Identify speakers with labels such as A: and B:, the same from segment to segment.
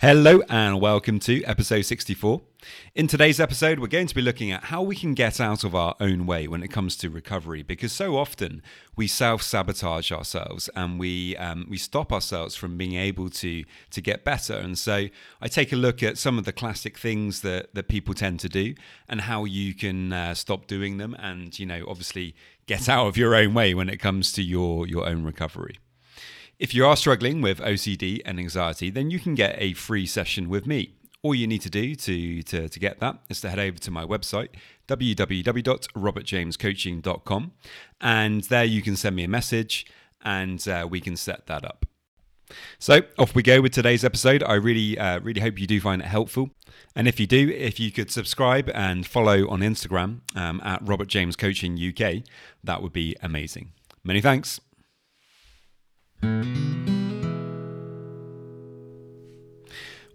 A: Hello and welcome to episode 64. In today's episode, we're going to be looking at how we can get out of our own way when it comes to recovery, because so often we self-sabotage ourselves and we um, we stop ourselves from being able to to get better. And so, I take a look at some of the classic things that that people tend to do and how you can uh, stop doing them, and you know, obviously, get out of your own way when it comes to your your own recovery. If you are struggling with OCD and anxiety, then you can get a free session with me. All you need to do to, to, to get that is to head over to my website, www.robertjamescoaching.com, and there you can send me a message and uh, we can set that up. So off we go with today's episode. I really, uh, really hope you do find it helpful. And if you do, if you could subscribe and follow on Instagram um, at Robert James Coaching UK, that would be amazing. Many thanks. Thank you.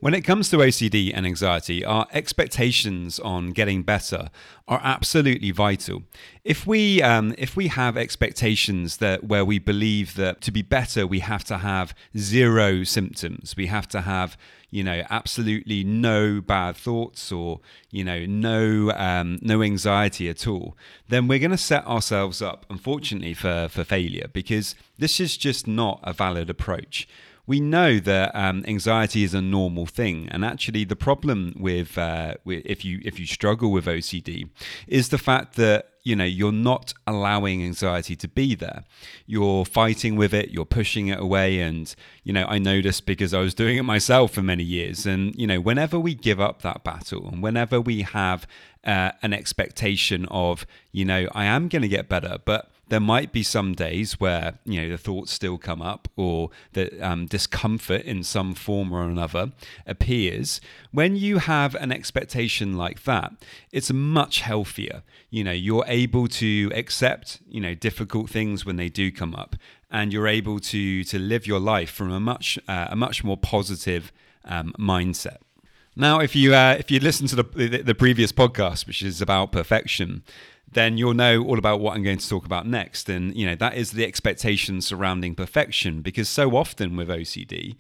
A: When it comes to OCD and anxiety, our expectations on getting better are absolutely vital. If we um, if we have expectations that where we believe that to be better we have to have zero symptoms, we have to have you know absolutely no bad thoughts or you know no um, no anxiety at all, then we're going to set ourselves up, unfortunately, for for failure because this is just not a valid approach we know that um, anxiety is a normal thing, and actually, the problem with, uh, with if you if you struggle with OCD is the fact that you know you're not allowing anxiety to be there. You're fighting with it you're pushing it away and you know i noticed because i was doing it myself for many years and you know whenever we give up that battle and whenever we have uh, an expectation of you know i am going to get better but there might be some days where you know the thoughts still come up or the um, discomfort in some form or another appears. When you have an expectation like that it's much healthier. You know you're able to accept you know difficult things when they do come up and you're able to to live your life from a much uh, a much more positive um, mindset. Now if you uh, if you listen to the, the the previous podcast which is about perfection then you'll know all about what I'm going to talk about next. And, you know, that is the expectation surrounding perfection because so often with OCD,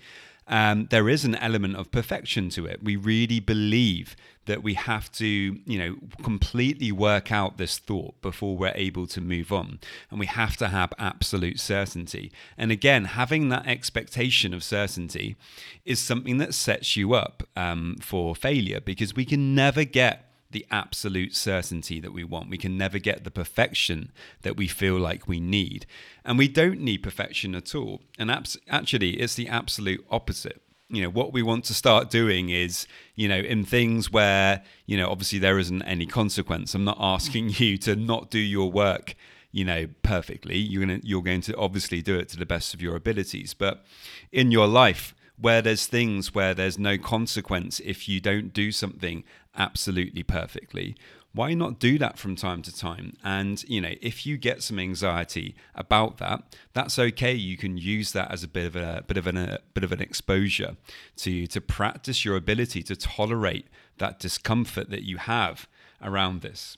A: um, there is an element of perfection to it. We really believe that we have to, you know, completely work out this thought before we're able to move on. And we have to have absolute certainty. And again, having that expectation of certainty is something that sets you up um, for failure because we can never get the absolute certainty that we want. We can never get the perfection that we feel like we need. And we don't need perfection at all. And abs- actually, it's the absolute opposite. You know, what we want to start doing is, you know, in things where, you know, obviously there isn't any consequence. I'm not asking you to not do your work you know perfectly you're going to you're going to obviously do it to the best of your abilities but in your life where there's things where there's no consequence if you don't do something absolutely perfectly. Why not do that from time to time? And you know if you get some anxiety about that that's okay. You can use that as a bit of a bit of an, a bit of an exposure to to practice your ability to tolerate that discomfort that you have around this.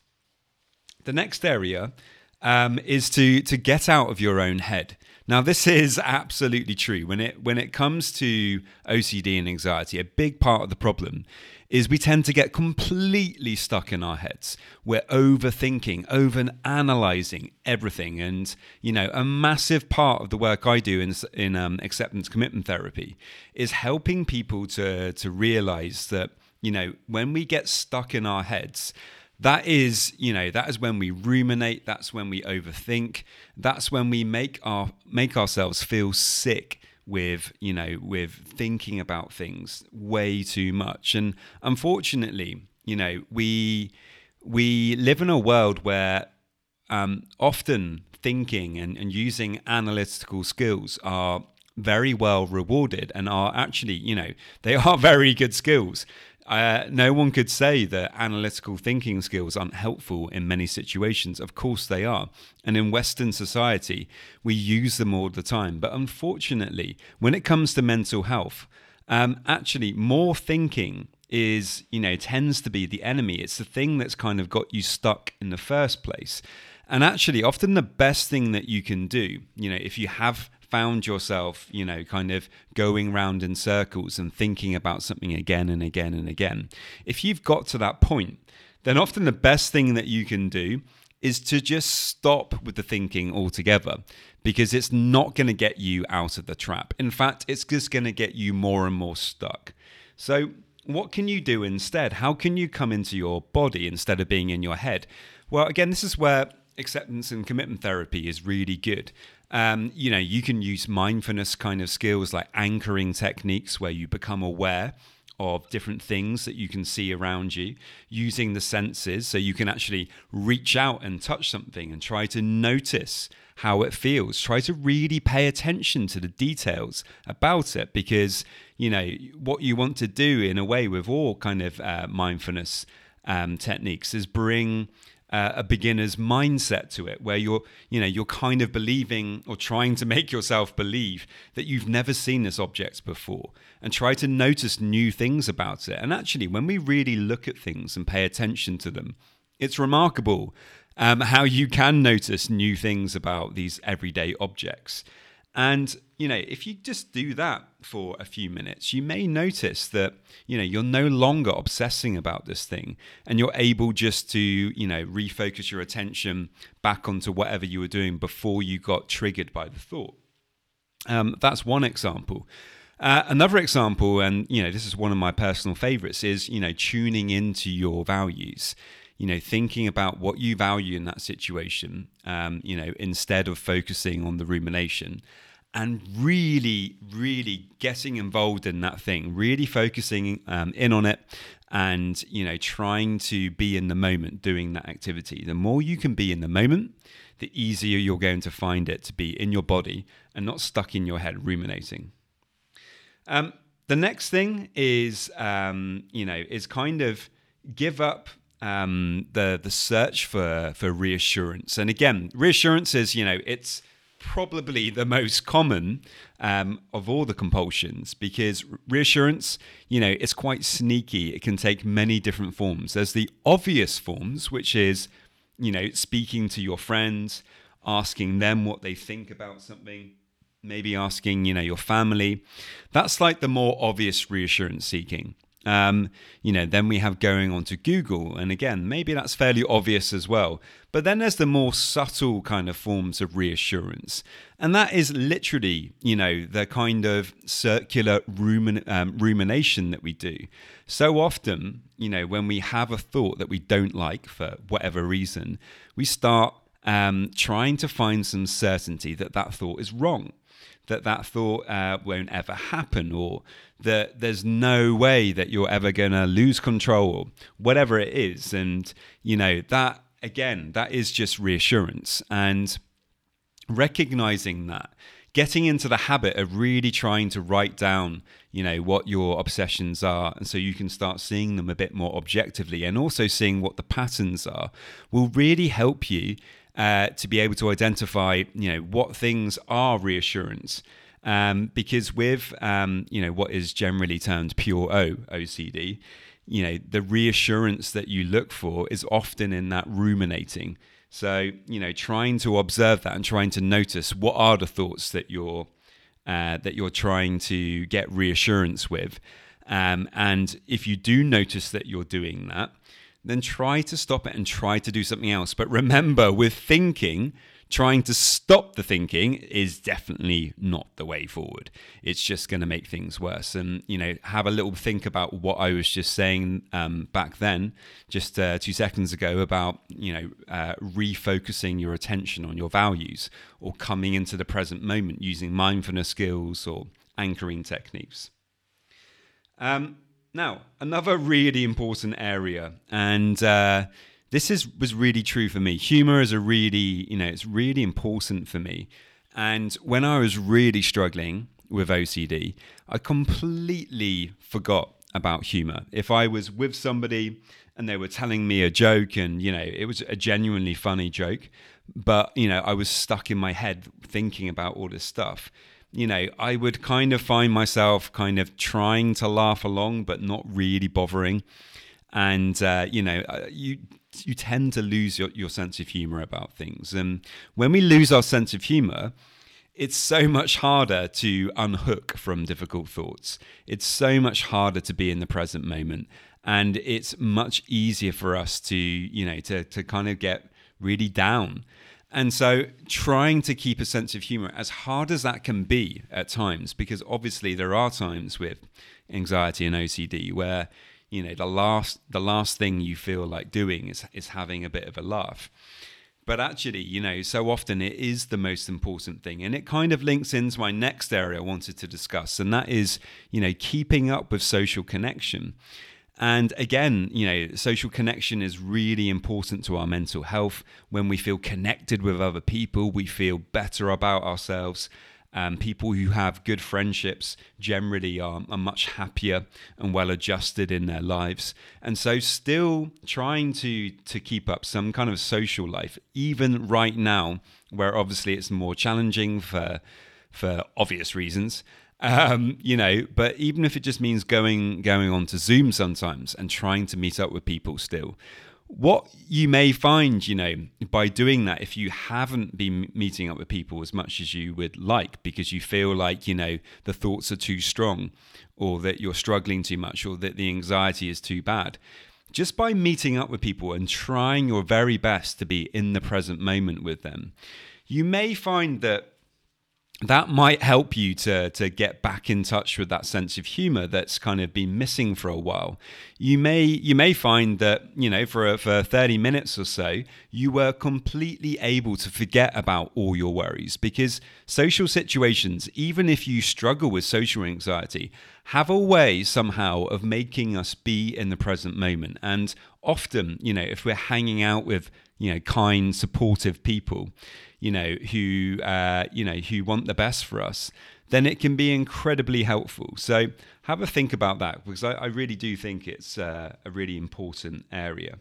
A: The next area um, is to to get out of your own head now, this is absolutely true. When it when it comes to OCD and anxiety, a big part of the problem is we tend to get completely stuck in our heads. We're overthinking, over analyzing everything, and you know, a massive part of the work I do in in um, acceptance commitment therapy is helping people to to realize that you know when we get stuck in our heads that is you know that is when we ruminate that's when we overthink that's when we make our make ourselves feel sick with you know with thinking about things way too much. And unfortunately you know we we live in a world where um, often thinking and, and using analytical skills are very well rewarded and are actually you know they are very good skills uh, no one could say that analytical thinking skills aren't helpful in many situations. Of course, they are. And in Western society, we use them all the time. But unfortunately, when it comes to mental health, um, actually, more thinking is, you know, tends to be the enemy. It's the thing that's kind of got you stuck in the first place. And actually, often the best thing that you can do, you know, if you have found yourself, you know, kind of going round in circles and thinking about something again and again and again, if you've got to that point, then often the best thing that you can do is to just stop with the thinking altogether because it's not going to get you out of the trap. In fact, it's just going to get you more and more stuck. So, what can you do instead? How can you come into your body instead of being in your head? Well, again, this is where acceptance and commitment therapy is really good. Um, you know, you can use mindfulness kind of skills like anchoring techniques where you become aware of different things that you can see around you using the senses so you can actually reach out and touch something and try to notice how it feels. Try to really pay attention to the details about it because you know what you want to do in a way with all kind of uh, mindfulness um, techniques is bring uh, a beginner's mindset to it where you're you know you're kind of believing or trying to make yourself believe that you've never seen this object before and try to notice new things about it. And actually when we really look at things and pay attention to them it's remarkable um, how you can notice new things about these everyday objects and, you know, if you just do that for a few minutes, you may notice that, you know, you're no longer obsessing about this thing and you're able just to, you know, refocus your attention back onto whatever you were doing before you got triggered by the thought. Um, that's one example. Uh, another example, and you know, this is one of my personal favorites, is you know, tuning into your values you know, thinking about what you value in that situation, um, you know, instead of focusing on the rumination and really, really getting involved in that thing, really focusing um, in on it and, you know, trying to be in the moment doing that activity. The more you can be in the moment, the easier you're going to find it to be in your body and not stuck in your head ruminating. Um, the next thing is, um, you know, is kind of give up um, the the search for for reassurance. And again, reassurance is you know it's probably the most common um, of all the compulsions because reassurance, you know, it's quite sneaky. It can take many different forms. There's the obvious forms, which is, you know, speaking to your friends, asking them what they think about something, maybe asking, you know, your family. That's like the more obvious reassurance seeking. Um, you know, then we have going on to Google, and again, maybe that's fairly obvious as well. But then there's the more subtle kind of forms of reassurance, and that is literally, you know, the kind of circular rumin- um, rumination that we do. So often, you know, when we have a thought that we don't like for whatever reason, we start um, trying to find some certainty that that thought is wrong that that thought uh, won't ever happen or that there's no way that you're ever going to lose control whatever it is and you know that again that is just reassurance and recognizing that getting into the habit of really trying to write down you know what your obsessions are and so you can start seeing them a bit more objectively and also seeing what the patterns are will really help you uh, to be able to identify, you know, what things are reassurance. Um, because with, um, you know, what is generally termed pure O, OCD, you know, the reassurance that you look for is often in that ruminating. So, you know, trying to observe that and trying to notice what are the thoughts that you're uh, that you're trying to get reassurance with. Um, and if you do notice that you're doing that, then try to stop it and try to do something else. But remember, with thinking, trying to stop the thinking is definitely not the way forward. It's just going to make things worse. And, you know, have a little think about what I was just saying um, back then, just uh, two seconds ago, about, you know, uh, refocusing your attention on your values or coming into the present moment using mindfulness skills or anchoring techniques. Um, now, another really important area, and uh, this is was really true for me. Humor is a really, you know, it's really important for me. And when I was really struggling with OCD, I completely forgot about humor. If I was with somebody and they were telling me a joke and, you know, it was a genuinely funny joke, but, you know, I was stuck in my head thinking about all this stuff you know, I would kind of find myself kind of trying to laugh along, but not really bothering. And uh, you know, uh, you you tend to lose your, your sense of humor about things. And when we lose our sense of humor, it's so much harder to unhook from difficult thoughts. It's so much harder to be in the present moment. And it's much easier for us to, you know, to, to kind of get really down. And so trying to keep a sense of humor, as hard as that can be at times, because obviously there are times with anxiety and OCD where you know the last the last thing you feel like doing is is having a bit of a laugh. But actually you know so often it is the most important thing and it kind of links into my next area i wanted to discuss and that is you know keeping up with social connection. And again, you know, social connection is really important to our mental health. When we feel connected with other people, we feel better about ourselves um, people who have good friendships generally are, are much happier and well adjusted in their lives. And so, still trying to, to keep up some kind of social life, even right now, where obviously it's more challenging for, for obvious reasons. Um, you know, but even if it just means going going on to Zoom sometimes and trying to meet up with people still, what you may find, you know, by doing that, if you haven't been meeting up with people as much as you would like because you feel like, you know, the thoughts are too strong or that you're struggling too much or that the anxiety is too bad, just by meeting up with people and trying your very best to be in the present moment with them, you may find that that might help you to to get back in touch with that sense of humor that's kind of been missing for a while. You may you may find that you know for for 30 minutes or so you were completely able to forget about all your worries because social situations even if you struggle with social anxiety have a way somehow of making us be in the present moment and often you know if we're hanging out with you know kind supportive people you know, who uh, you know who want the best for us, then it can be incredibly helpful. So have a think about that because I, I really do think it's uh, a really important area.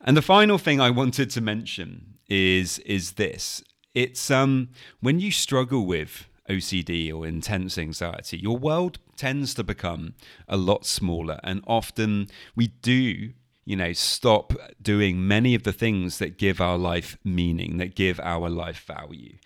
A: And the final thing I wanted to mention is is this: it's um when you struggle with OCD or intense anxiety, your world tends to become a lot smaller, and often we do you know, stop doing many of the things that give our life meaning, that give our life value.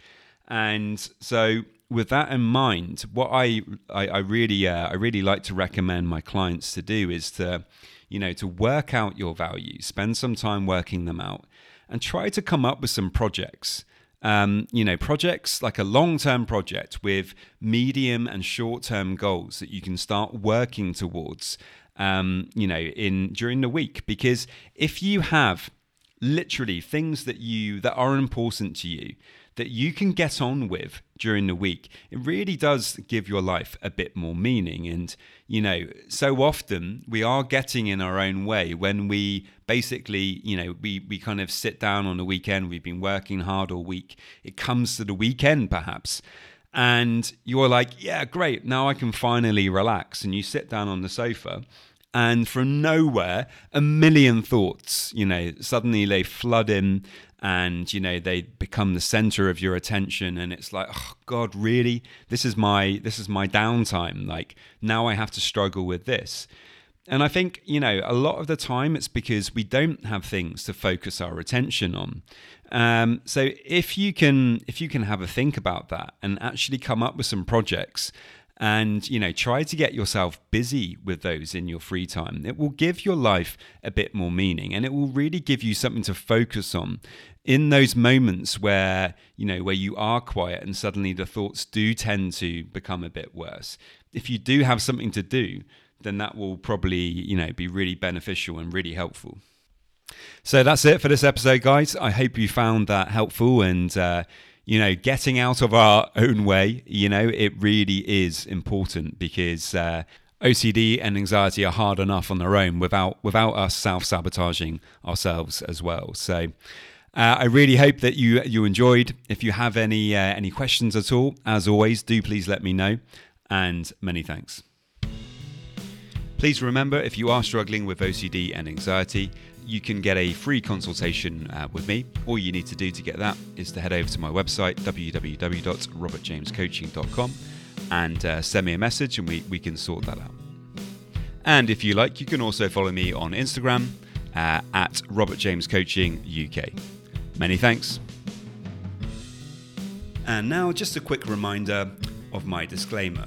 A: And so, with that in mind, what I I, I really uh, I really like to recommend my clients to do is to, you know, to work out your values, spend some time working them out, and try to come up with some projects. Um, you know, projects like a long term project with medium and short term goals that you can start working towards um, you know, in during the week. Because if you have literally things that you that are important to you that you can get on with during the week it really does give your life a bit more meaning. And you know so often we are getting in our own way when we basically you know we we kind of sit down on the weekend we've been working hard all week. It comes to the weekend perhaps and you're like, yeah, great, now I can finally relax. And you sit down on the sofa, and from nowhere, a million thoughts, you know, suddenly they flood in and you know they become the center of your attention and it's like oh god really? This is my this is my downtime. Like now i have to struggle with this and i think you know a lot of the time it's because we don't have things to focus our attention on. Um, so if you can if you can have a think about that and actually come up with some projects and you know try to get yourself busy with those in your free time it will give your life a bit more meaning and it will really give you something to focus on in those moments where you know where you are quiet and suddenly the thoughts do tend to become a bit worse. If you do have something to do then that will probably you know be really beneficial and really helpful so that's it for this episode guys i hope you found that helpful and uh, you know, getting out of our own way, you know, it really is important because uh, OCD and anxiety are hard enough on their own without without us self sabotaging ourselves as well. So. Uh, I really hope that you you enjoyed. If you have any uh, any questions at all, as always, do please let me know. And many thanks. Please remember, if you are struggling with OCD and anxiety, you can get a free consultation uh, with me. All you need to do to get that is to head over to my website, www.robertjamescoaching.com, and uh, send me a message and we, we can sort that out. And if you like, you can also follow me on Instagram uh, at Robert James Coaching UK. Many thanks. And now, just a quick reminder of my disclaimer.